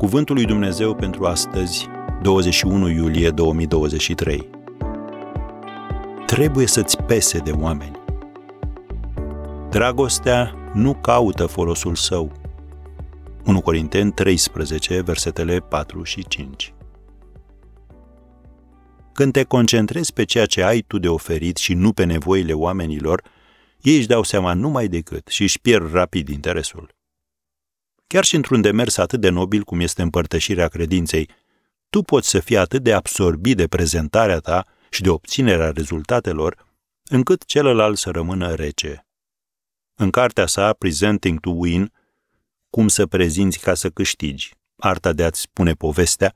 Cuvântul lui Dumnezeu pentru astăzi, 21 iulie 2023. Trebuie să-ți pese de oameni. Dragostea nu caută folosul său. 1 Corinteni 13, versetele 4 și 5. Când te concentrezi pe ceea ce ai tu de oferit și nu pe nevoile oamenilor, ei își dau seama numai decât și își pierd rapid interesul. Chiar și într-un demers atât de nobil cum este împărtășirea credinței, tu poți să fii atât de absorbit de prezentarea ta și de obținerea rezultatelor, încât celălalt să rămână rece. În cartea sa, Presenting to Win, cum să prezinți ca să câștigi, arta de a-ți spune povestea,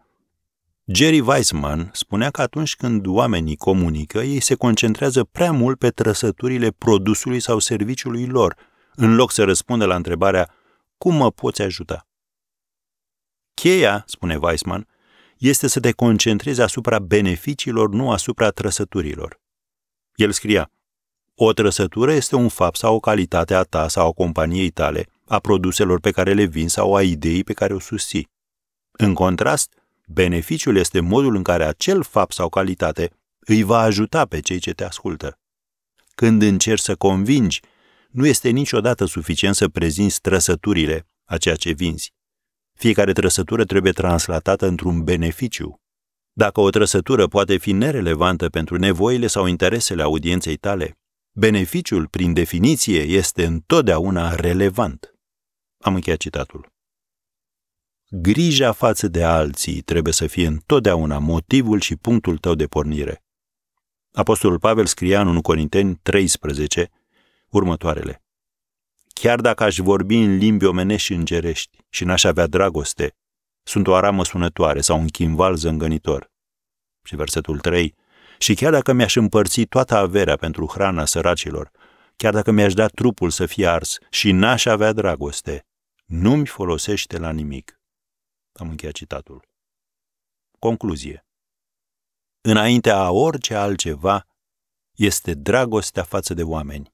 Jerry Weissman spunea că atunci când oamenii comunică, ei se concentrează prea mult pe trăsăturile produsului sau serviciului lor, în loc să răspundă la întrebarea cum mă poți ajuta? Cheia, spune Weissman, este să te concentrezi asupra beneficiilor, nu asupra trăsăturilor. El scria, o trăsătură este un fapt sau o calitate a ta sau a companiei tale, a produselor pe care le vin sau a ideii pe care o susții. În contrast, beneficiul este modul în care acel fapt sau calitate îi va ajuta pe cei ce te ascultă. Când încerci să convingi, nu este niciodată suficient să prezinți trăsăturile a ceea ce vinzi. Fiecare trăsătură trebuie translatată într-un beneficiu. Dacă o trăsătură poate fi nerelevantă pentru nevoile sau interesele audienței tale, beneficiul, prin definiție, este întotdeauna relevant. Am încheiat citatul. Grija față de alții trebuie să fie întotdeauna motivul și punctul tău de pornire. Apostolul Pavel scria în 1 Corinteni 13 următoarele. Chiar dacă aș vorbi în limbi omenești și îngerești și n-aș avea dragoste, sunt o aramă sunătoare sau un chimval zângănitor. Și versetul 3. Și chiar dacă mi-aș împărți toată averea pentru hrana săracilor, chiar dacă mi-aș da trupul să fie ars și n-aș avea dragoste, nu-mi folosește la nimic. Am încheiat citatul. Concluzie. Înaintea a orice altceva, este dragostea față de oameni.